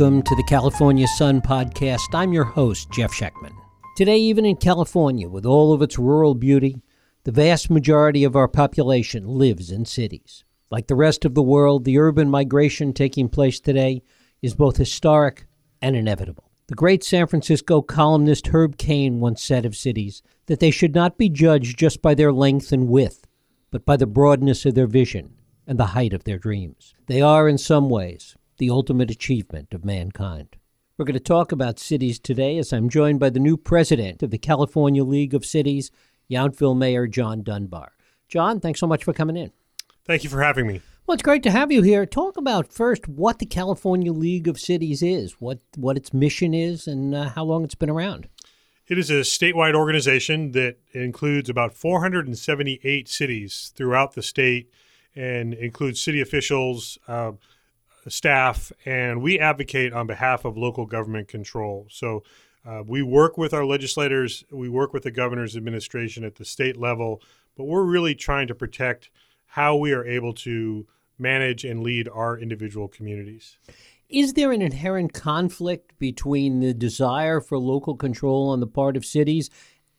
Welcome to the California Sun Podcast. I'm your host, Jeff Schechtman. Today, even in California, with all of its rural beauty, the vast majority of our population lives in cities. Like the rest of the world, the urban migration taking place today is both historic and inevitable. The great San Francisco columnist Herb Caen once said of cities that they should not be judged just by their length and width, but by the broadness of their vision and the height of their dreams. They are, in some ways, the ultimate achievement of mankind. We're going to talk about cities today as I'm joined by the new president of the California League of Cities, Yountville Mayor John Dunbar. John, thanks so much for coming in. Thank you for having me. Well, it's great to have you here. Talk about first what the California League of Cities is, what what its mission is, and uh, how long it's been around. It is a statewide organization that includes about 478 cities throughout the state and includes city officials, uh, staff, and we advocate on behalf of local government control. So uh, we work with our legislators, we work with the governor's administration at the state level, but we're really trying to protect how we are able to manage and lead our individual communities. Is there an inherent conflict between the desire for local control on the part of cities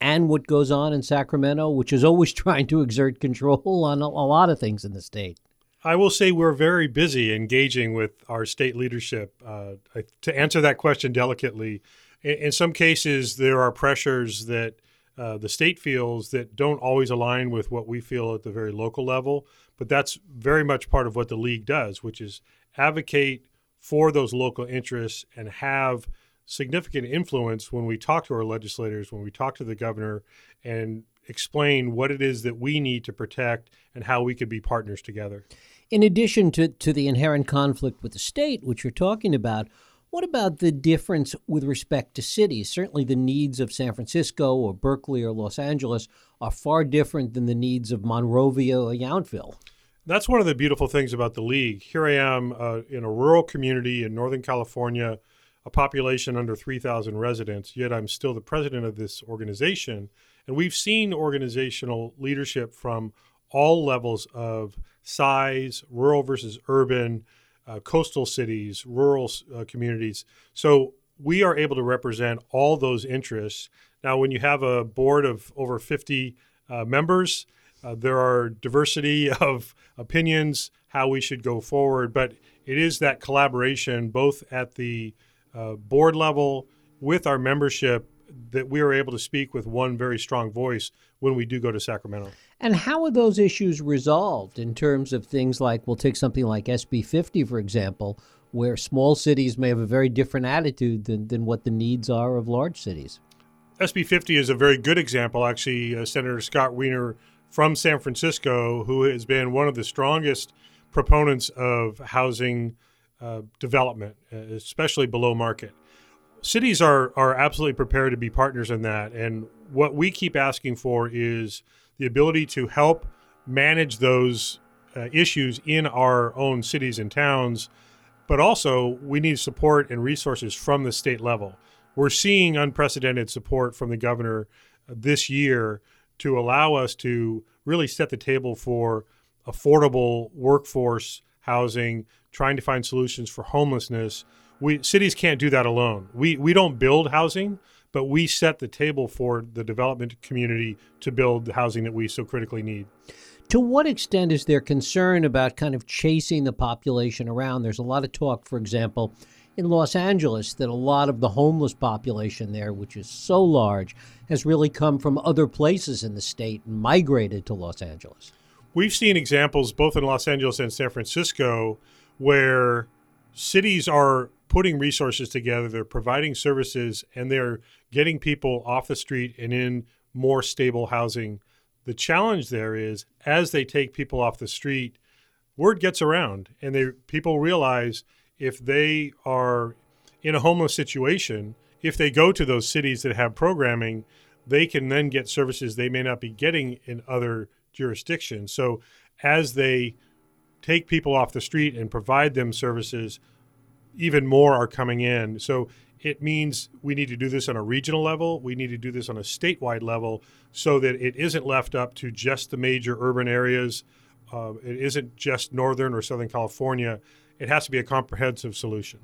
and what goes on in Sacramento, which is always trying to exert control on a, a lot of things in the state? I will say we're very busy engaging with our state leadership. Uh, to answer that question delicately, in, in, some cases, there are pressures that uh, the state feels that don't always align with what we feel at the very local level. But that's very much part of what the league does, which is advocate for those local interests and have significant influence when we talk to our legislators, when we talk to the governor, and explain what it is that we need to protect and how we could be partners together. In addition to, to the inherent conflict with the state, which you're talking about, what about the difference with respect to cities? Certainly, the needs of San Francisco or Berkeley or Los Angeles are far different than the needs of Monrovia or Yountville. That's one of the beautiful things about the league. Here I am uh, in a rural community in Northern California, a population under 3,000 residents, yet I'm still the president of this organization. And we've seen organizational leadership from all levels of size, rural versus urban, uh, coastal cities, rural uh, communities. So we are able to represent all those interests. Now, when you have a board of over 50 uh, members, uh, there are diversity of opinions, how we should go forward, but it is that collaboration both at the uh, board level with our membership that we are able to speak with one very strong voice when we do go to Sacramento. And how are those issues resolved in terms of things like, we'll take something like SB 50, for example, where small cities may have a very different attitude than, than what the needs are of large cities? SB 50 is a very good example. Actually, uh, Senator Scott Wiener from San Francisco, who has been one of the strongest proponents of housing uh, development, uh, especially below market. Cities are are absolutely prepared to be partners in that, and what we keep asking for is the ability to help manage those uh, issues in our own cities and towns, but also we need support and resources from the state level. We're seeing unprecedented support from the governor this year to allow us to really set the table for affordable workforce housing, trying to find solutions for homelessness. We cities can't do that alone. We we don't build housing, but we set the table for the development community to build the housing that we so critically need. To what extent is there concern about kind of chasing the population around? There's a lot of talk, for example, in Los Angeles that a lot of the homeless population there, which is so large, has really come from other places in the state and migrated to Los Angeles. We've seen examples both in Los Angeles and San Francisco where cities are putting resources together, they're providing services, and they're getting people off the street and in more stable housing. The challenge there is as they take people off the street, word gets around and they people realize if they are in a homeless situation, if they go to those cities that have programming, they can then get services they may not be getting in other jurisdictions. So as they take people off the street and provide them services, even more are coming in. So it means we need to do this on a regional level. We need to do this on a statewide level so that it isn't left up to just the major urban areas. Uh, it isn't just Northern or Southern California it has to be a comprehensive solution.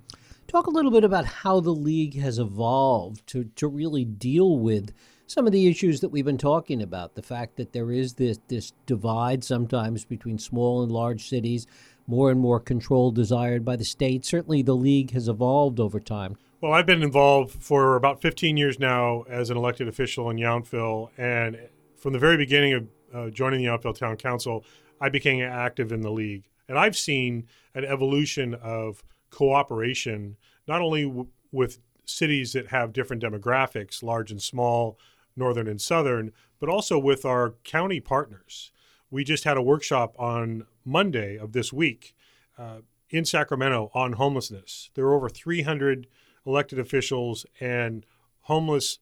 Talk a little bit about how the league has evolved to, to really deal with some of the issues that we've been talking about. The fact that there is this, this divide sometimes between small and large cities, more and more control desired by the state. Certainly, the league has evolved over time. Well, I've been involved for about 15 years now as an elected official in Yountville. And from the very beginning of uh, joining the Yountville Town Council, I became active in the league. And I've seen an evolution of cooperation, not only w- with cities that have different demographics, large and small, northern and southern, but also with our county partners. We just had a workshop on Monday of this week uh, in Sacramento on homelessness. There were over 300 elected officials and homeless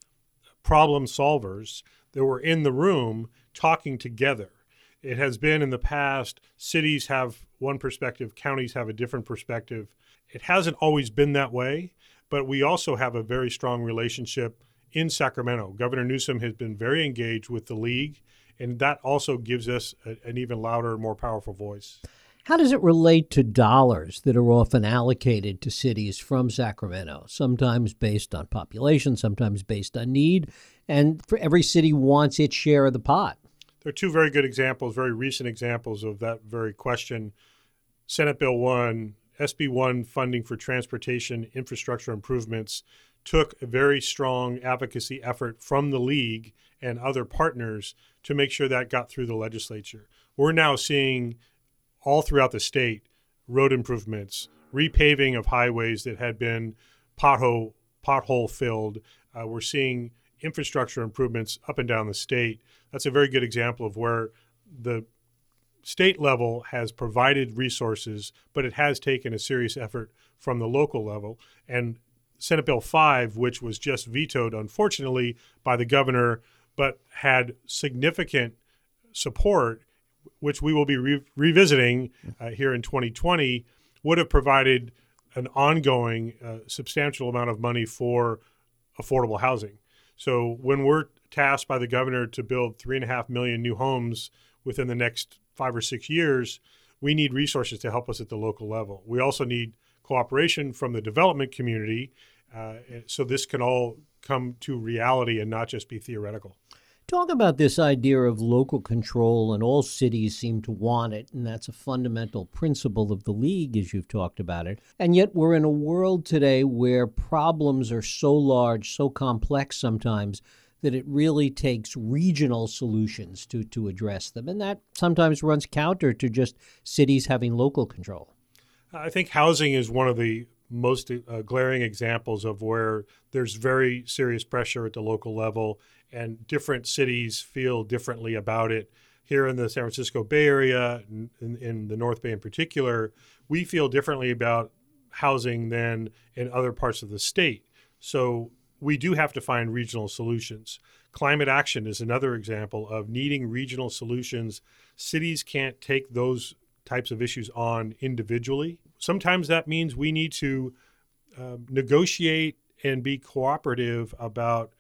problem solvers that were in the room talking together. It has been in the past, cities have one perspective, counties have a different perspective. It hasn't always been that way, but we also have a very strong relationship in Sacramento. Governor Newsom has been very engaged with the league, and that also gives us a, an even louder, more powerful voice. How does it relate to dollars that are often allocated to cities from Sacramento? Sometimes based on population, sometimes based on need, and for every city wants its share of the pot. There are two very good examples, very recent examples of that very question. Senate Bill 1, SB 1 funding for transportation infrastructure improvements took a very strong advocacy effort from the league and other partners to make sure that got through the legislature. We're now seeing all throughout the state road improvements, repaving of highways that had been pothole pothole filled. Uh, we're seeing infrastructure improvements up and down the state. That's a very good example of where the state level has provided resources, but it has taken a serious effort from the local level. And Senate Bill 5, which was just vetoed, unfortunately, by the governor, but had significant support which we will be re- revisiting uh, here in 2020, would have provided an ongoing uh, substantial amount of money for affordable housing. So when we're tasked by the governor to build three and a half million new homes within the next five or six years, we need resources to help us at the local level. We also need cooperation from the development community uh, so this can all come to reality and not just be theoretical. Talk about this idea of local control, and all cities seem to want it, and that's a fundamental principle of the league, as you've talked about it. And yet, we're in a world today where problems are so large, so complex sometimes, that it really takes regional solutions to, to address them. And that sometimes runs counter to just cities having local control. I think housing is one of the most uh, glaring examples of where there's very serious pressure at the local level and different cities feel differently about it. Here in the San Francisco Bay Area, in, in the North Bay in particular, we feel differently about housing than in other parts of the state. So we do have to find regional solutions. Climate action is another example of needing regional solutions. Cities can't take those types of issues on individually. Sometimes that means we need to uh, negotiate and be cooperative about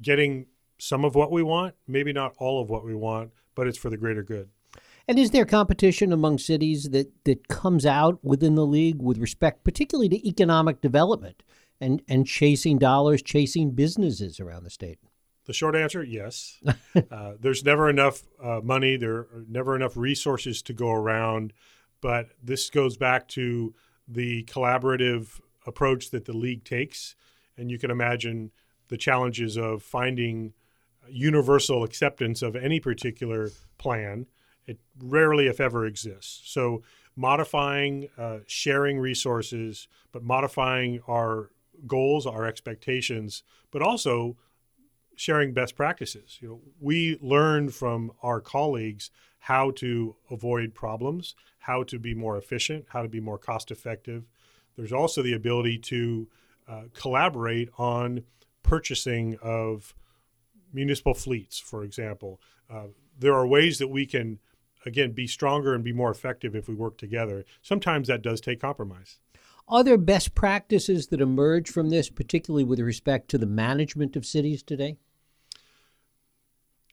getting some of what we want, maybe not all of what we want, but it's for the greater good. And is there competition among cities that, that comes out within the league with respect, particularly to economic development and, and chasing dollars, chasing businesses around the state? The short answer, yes. uh, there's never enough uh, money, there are never enough resources to go around. But this goes back to the collaborative approach that the league takes. And you can imagine the challenges of finding universal acceptance of any particular plan. It rarely, if ever, exists. So, modifying, uh, sharing resources, but modifying our goals, our expectations, but also sharing best practices. You know, we learn from our colleagues how to avoid problems, how to be more efficient, how to be more cost effective. There's also the ability to uh, collaborate on purchasing of municipal fleets, for example. Uh, there are ways that we can, again, be stronger and be more effective if we work together. Sometimes that does take compromise. Are there best practices that emerge from this, particularly with respect to the management of cities today?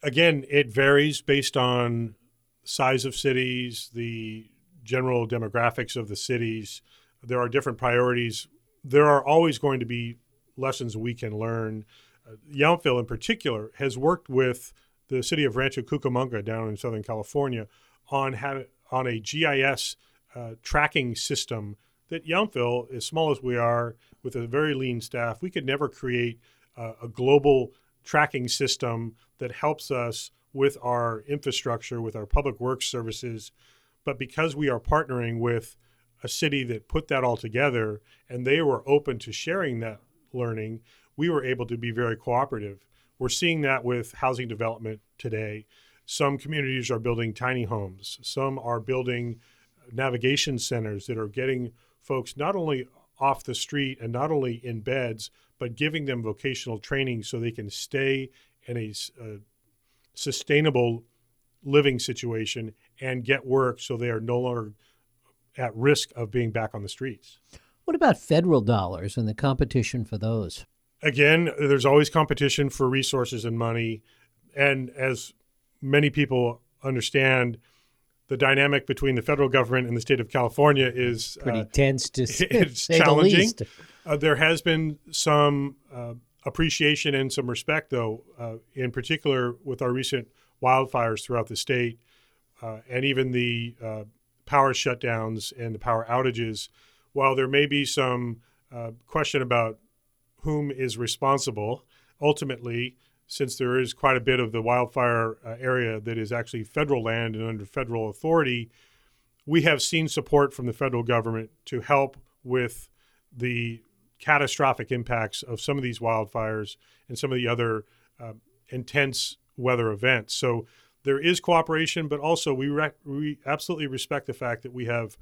Again, it varies based on size of cities, the general demographics of the cities. There are different priorities there are always going to be lessons we can learn. Uh, Yountville, in particular, has worked with the city of Rancho Cucamonga down in Southern California on how, on a GIS uh, tracking system that Yountville, as small as we are, with a very lean staff, we could never create uh, a global tracking system that helps us with our infrastructure, with our public works services. But because we are partnering with a city that put that all together and they were open to sharing that learning, we were able to be very cooperative. We're seeing that with housing development today. Some communities are building tiny homes, some are building navigation centers that are getting folks not only off the street and not only in beds, but giving them vocational training so they can stay in a, a uh, sustainable living situation and get work so they are no longer at risk of being back on the streets. What about federal dollars and the competition for those? Again, there's always competition for resources and money. And as many people understand, the dynamic between the federal government and the state of California is pretty uh, tense to it's challenging. Uh, there has been some uh, appreciation and some respect, though, uh, in particular with our recent wildfires throughout the state, uh, and even the uh, power shutdowns and the power outages. While there may be some question about whom is responsible, ultimately since there is quite a bit of the wildfire uh, area that is actually federal land and under federal authority, we have seen support from the federal government to help with the catastrophic impacts of some of these wildfires and some of the other uh, intense weather events. So there is cooperation, but also we, re- we absolutely respect the fact that we have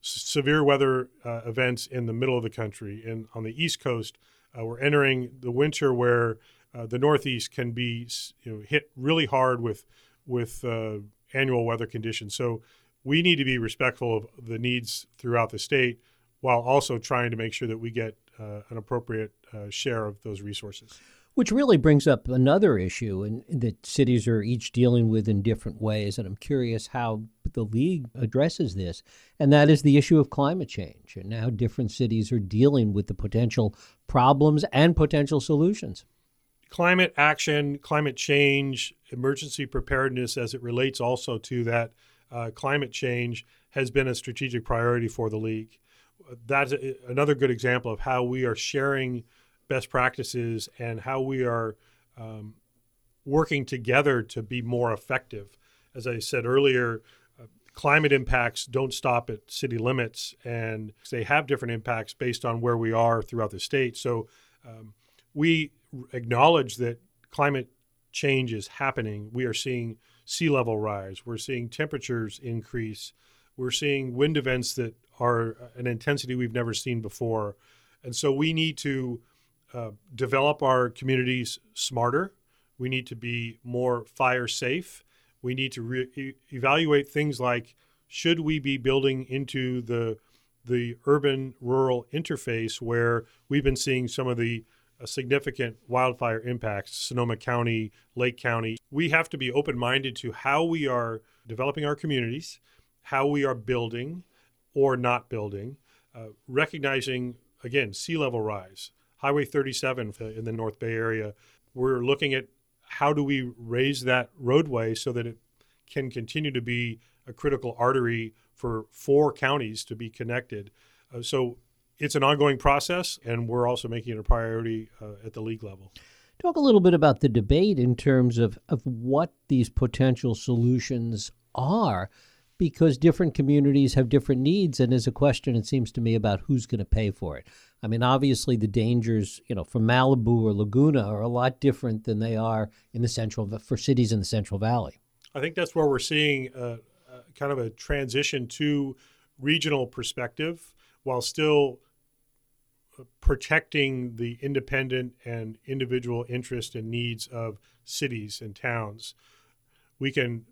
severe weather uh, events in the middle of the country and on the East Coast. Uh, we're entering the winter where uh, the Northeast can be you know, hit really hard with with uh, annual weather conditions. So we need to be respectful of the needs throughout the state, while also trying to make sure that we get uh, an appropriate uh, share of those resources. Which really brings up another issue and that cities are each dealing with in different ways. And I'm curious how the league addresses this, and that is the issue of climate change and how different cities are dealing with the potential problems and potential solutions climate action, climate change, emergency preparedness as it relates also to that uh, climate change has been a strategic priority for the league. That's a, another good example of how we are sharing best practices and how we are um, working together to be more effective. As I said earlier, uh, climate impacts don't stop at city limits, and they have different impacts based on where we are throughout the state. So um, we acknowledge that climate change is happening. We are seeing sea level rise. We're seeing temperatures increase. We're seeing wind events that are an intensity we've never seen before. And so we need to uh, develop our communities smarter. We need to be more fire safe. We need to re- evaluate things like should we be building into the the urban rural interface where we've been seeing some of the significant wildfire impacts, Sonoma County, Lake County. We have to be open minded to how we are developing our communities, how we are building or not building, uh, recognizing, again, sea level rise. Highway 37 in the North Bay area, we're looking at how do we raise that roadway so that it can continue to be a critical artery for four counties to be connected. Uh, so it's an ongoing process, and we're also making it a priority uh, at the league level. Talk a little bit about the debate in terms of, of what these potential solutions are, because different communities have different needs, and there's a question, it seems to me, about who's going to pay for it. I mean, obviously, the dangers, you know, from Malibu or Laguna are a lot different than they are in the central for cities in the Central Valley. I think that's where we're seeing a, a kind of a transition to regional perspective while still protecting the independent and individual interest and needs of cities and towns. We can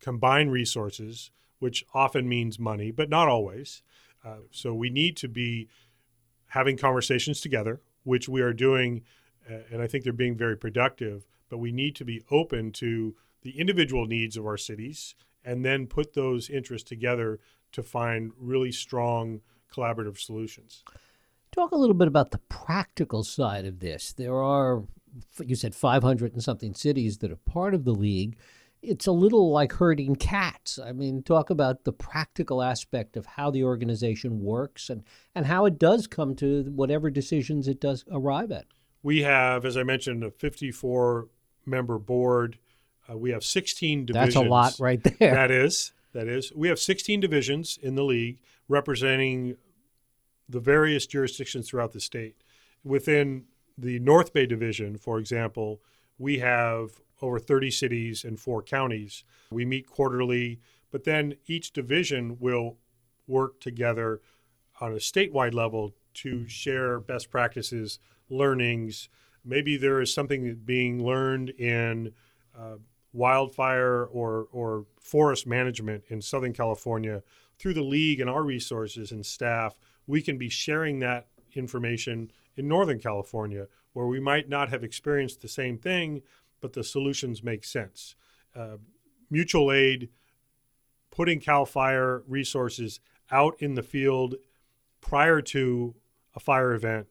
combine resources, which often means money, but not always. Uh, so we need to be having conversations together, which we are doing, uh, and I think they're being very productive. But we need to be open to the individual needs of our cities and then put those interests together to find really strong collaborative solutions. Talk a little bit about the practical side of this. There are, you said 500 and something cities that are part of the league. It's a little like herding cats. I mean, talk about the practical aspect of how the organization works and, and how it does come to whatever decisions it does arrive at. We have, as I mentioned, a 54 member board. Uh, we have 16 divisions. That's a lot right there. That is. That is. We have 16 divisions in the league representing the various jurisdictions throughout the state. Within the North Bay Division, for example, we have over 30 cities and four counties. We meet quarterly, but then each division will work together on a statewide level to share best practices, learnings. Maybe there is something being learned in uh, wildfire or, or forest management in Southern California through the league and our resources and staff we can be sharing that information in Northern California, where we might not have experienced the same thing, but the solutions make sense. Uh, mutual aid, putting CAL FIRE resources out in the field prior to a fire event,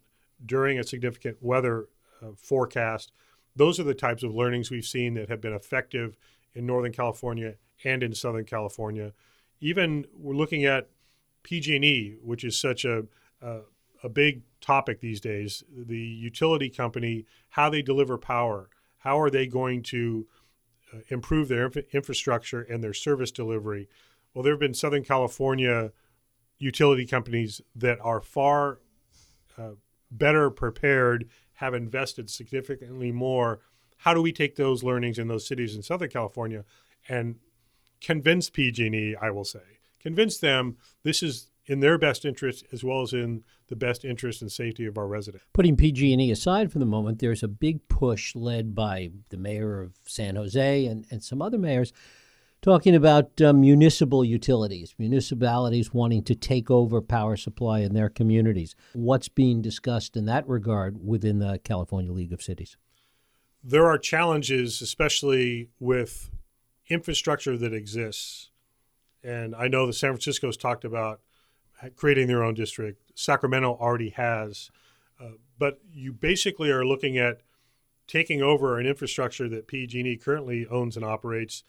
during a significant weather uh, forecast, those are the types of learnings we've seen that have been effective in Northern California and in Southern California. Even we're looking at PG&E, which is such a, a, a big topic these days, the utility company, how they deliver power, how are they going to uh, improve their inf- infrastructure and their service delivery? Well, there have been Southern California utility companies that are far uh, better prepared, have invested significantly more. How do we take those learnings in those cities in Southern California and convince PG&E, I will say, convince them this is in their best interest as well as in the best interest and safety of our residents. Putting PG&E aside for the moment, there's a big push led by the mayor of San Jose and, and some other mayors talking about uh, municipal utilities, municipalities wanting to take over power supply in their communities. What's being discussed in that regard within the California League of Cities? There are challenges, especially with infrastructure that exists and I know the San Francisco's talked about creating their own district. Sacramento already has. Uh, but you basically are looking at taking over an infrastructure that PG&E currently owns and operates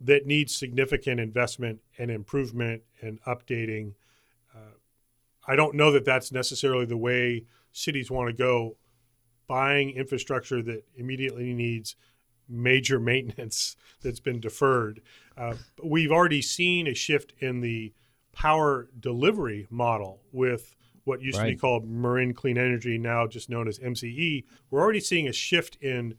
that needs significant investment and improvement and updating. Uh, I don't know that that's necessarily the way cities want to go. Buying infrastructure that immediately needs major maintenance that's been deferred. Uh, we've already seen a shift in the power delivery model with what used right. to be called Marin Clean Energy, now just known as MCE. We're already seeing a shift in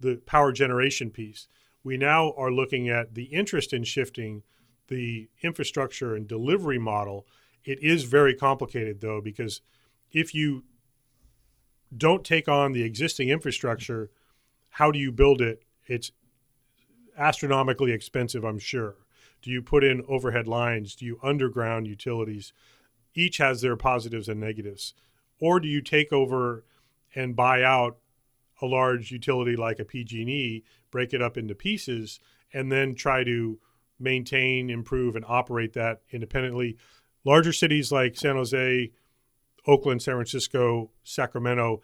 the power generation piece. We now are looking at the interest in shifting the infrastructure and delivery model. It is very complicated, though, because if you don't take on the existing infrastructure, how do you build it? It's astronomically expensive, I'm sure. Do you put in overhead lines? Do you underground utilities? Each has their positives and negatives. Or do you take over and buy out a large utility like a PG&E, break it up into pieces, and then try to maintain, improve, and operate that independently? Larger cities like San Jose, Oakland, San Francisco, Sacramento,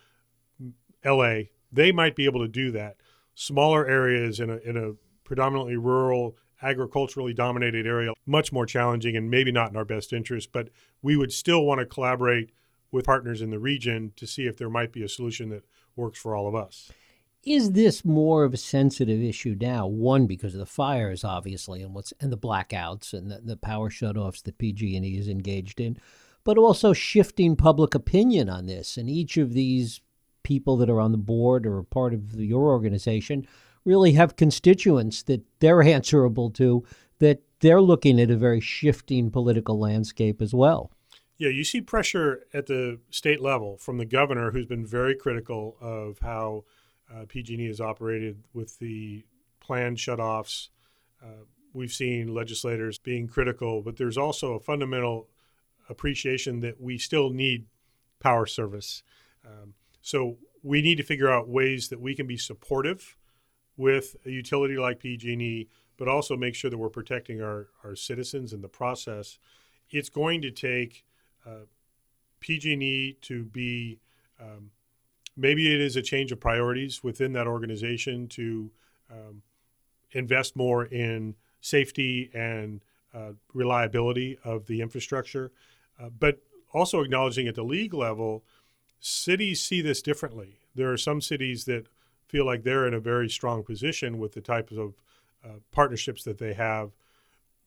LA, they might be able to do that. Smaller areas in a, in a predominantly rural, agriculturally dominated area, much more challenging and maybe not in our best interest, but we would still want to collaborate with partners in the region to see if there might be a solution that works for all of us. Is this more of a sensitive issue now? One, because of the fires, obviously, and what's and the blackouts and the, the power shutoffs that PG&E is engaged in, but also shifting public opinion on this. And each of these people that are on the board or part of your organization really have constituents that they're answerable to that they're looking at a very shifting political landscape as well. Yeah, you see pressure at the state level from the governor, who's been very critical of how uh, PG&E has operated with the planned shutoffs. Uh, we've seen legislators being critical, but there's also a fundamental appreciation that we still need power service. Um, so we need to figure out ways that we can be supportive with a utility like PG&E, but also make sure that we're protecting our, our citizens in the process. It's going to take uh, PG&E to be um, maybe it is a change of priorities within that organization to um, invest more in safety and uh, reliability of the infrastructure, uh, but also acknowledging at the league level, cities see this differently. There are some cities that feel like they're in a very strong position with the types of uh, partnerships that they have.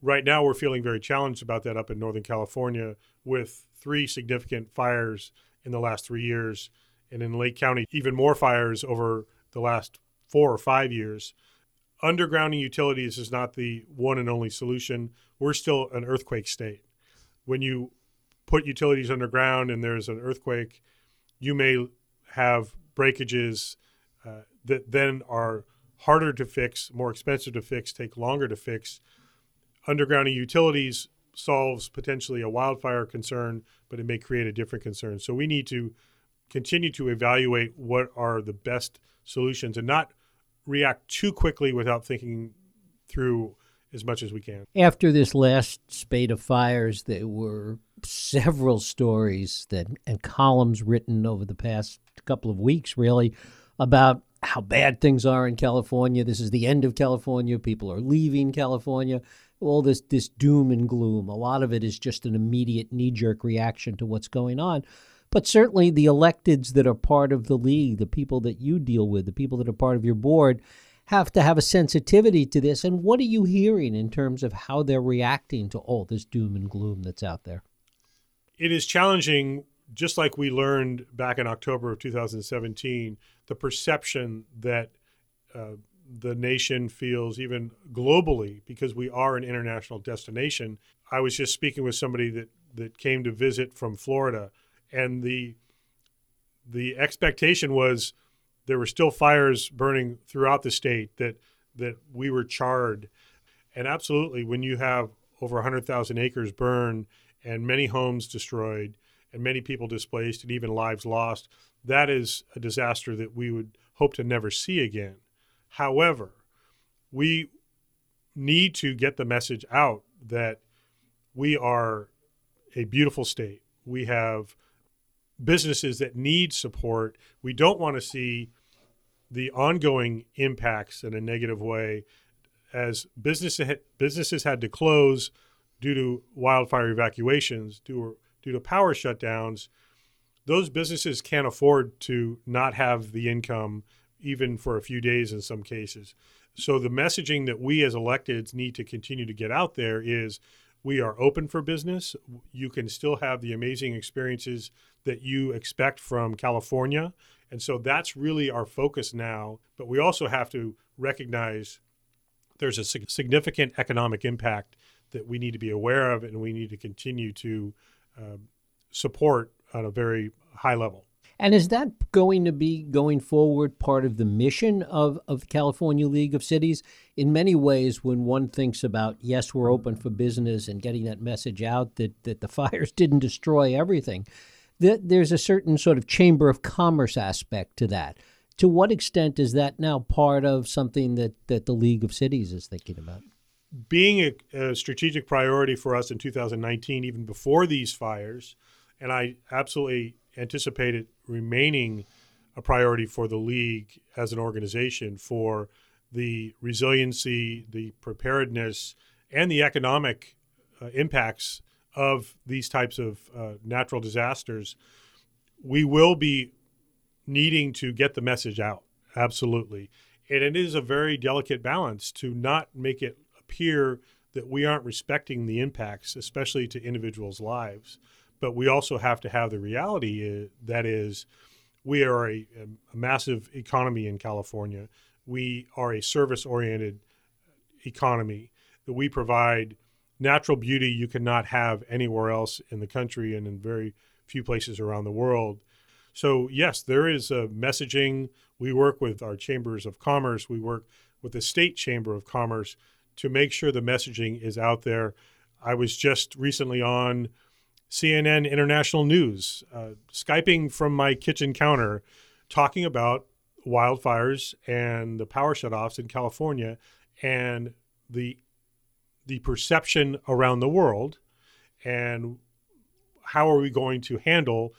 Right now, we're feeling very challenged about that up in Northern California with three significant fires in the last three years, and in Lake County, even more fires over the last four or five years. Undergrounding utilities is not the one and only solution. We're still an earthquake state. When you put utilities underground and there's an earthquake, you may have breakages uh, that then are harder to fix, more expensive to fix, take longer to fix. Undergrounding utilities solves potentially a wildfire concern, but it may create a different concern. So we need to continue to evaluate what are the best solutions and not react too quickly without thinking through as much as we can. After this last spate of fires, there were several stories that and columns written over the past couple of weeks, really, about how bad things are in California. This is the end of California. People are leaving California. All this this doom and gloom. A lot of it is just an immediate knee jerk reaction to what's going on. But certainly the electeds that are part of the league, the people that you deal with, the people that are part of your board, have to have a sensitivity to this. And what are you hearing in terms of how they're reacting to all this doom and gloom that's out there? It is challenging, just like we learned back in October of 2017, the perception that uh, the nation feels, even globally, because we are an international destination. I was just speaking with somebody that, that came to visit from Florida and the the expectation was there were still fires burning throughout the state that that we were charred and absolutely when you have over 100,000 acres burned and many homes destroyed and many people displaced and even lives lost that is a disaster that we would hope to never see again. However we need to get the message out that we are a beautiful state. We have businesses that need support. We don't want to see the ongoing impacts in a negative way. As business, businesses had to close due to wildfire evacuations, due, due to power shutdowns. Those businesses can't afford to not have the income even for a few days in some cases. So the messaging that we as electeds need to continue to get out there is we are open for business. You can still have the amazing experiences that you expect from California. And so that's really our focus now. But we also have to recognize there's a significant economic impact that we need to be aware of and we need to continue to uh, support on a very high level. And is that going to be going forward part of the mission of, of the California League of Cities? In many ways, when one thinks about, yes, we're open for business and getting that message out that, that the fires didn't destroy everything, that there's a certain sort of chamber of commerce aspect to that. To what extent is that now part of something that, that the League of Cities is thinking about? Being a, a strategic priority for us in 2019, even before these fires, and I absolutely anticipate it remaining a priority for the league as an organization for the resiliency, the preparedness, and the economic uh, impacts of these types of uh, natural disasters. We will be needing to get the message out, absolutely. And it is a very delicate balance to not make it appear that we aren't respecting the impacts, especially to individuals' lives. But we also have to have the reality uh, that is, we are a, a massive economy in California. We are a service oriented economy that we provide natural beauty you cannot have anywhere else in the country and in very few places around the world. So, yes, there is a messaging. We work with our chambers of commerce, we work with the state chamber of commerce to make sure the messaging is out there. I was just recently on CNN International News, uh, Skyping from my kitchen counter, talking about wildfires and the power shutoffs in California and the the perception around the world. And how are we going to handle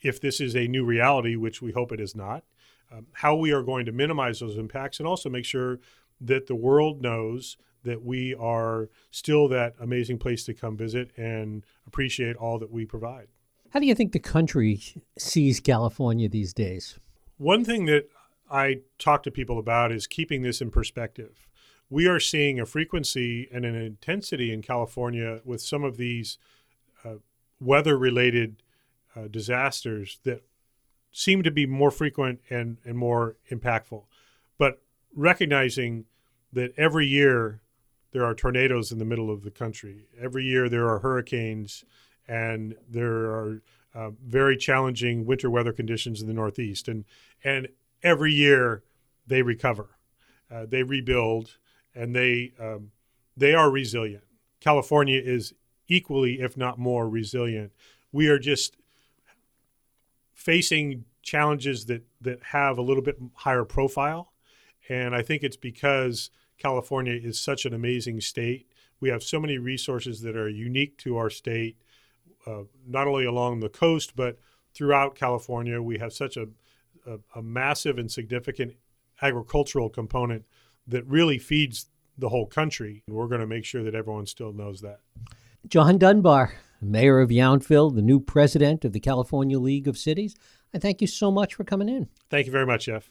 if this is a new reality, which we hope it is not? Um, how we are going to minimize those impacts and also make sure that the world knows that we are still that amazing place to come visit and appreciate all that we provide. How do you think the country sees California these days? One thing that I talk to people about is keeping this in perspective. We are seeing a frequency and an intensity in California with some of these uh, weather related uh, disasters that seem to be more frequent and, and more impactful. But recognizing that every year there are tornadoes in the middle of the country, every year there are hurricanes, and there are uh, very challenging winter weather conditions in the Northeast. And, and every year they recover, uh, they rebuild, and they, um, they are resilient. California is equally, if not more, resilient. We are just facing challenges that that have a little bit higher profile, and I think it's because California is such an amazing state. We have so many resources that are unique to our state, uh, not only along the coast but throughout California. We have such a, a, a massive and significant agricultural component that really feeds the whole country. And We're going to make sure that everyone still knows that. John Dunbar, Mayor of Yountville, the new president of the California League of Cities. I thank you so much for coming in. Thank you very much, Jeff.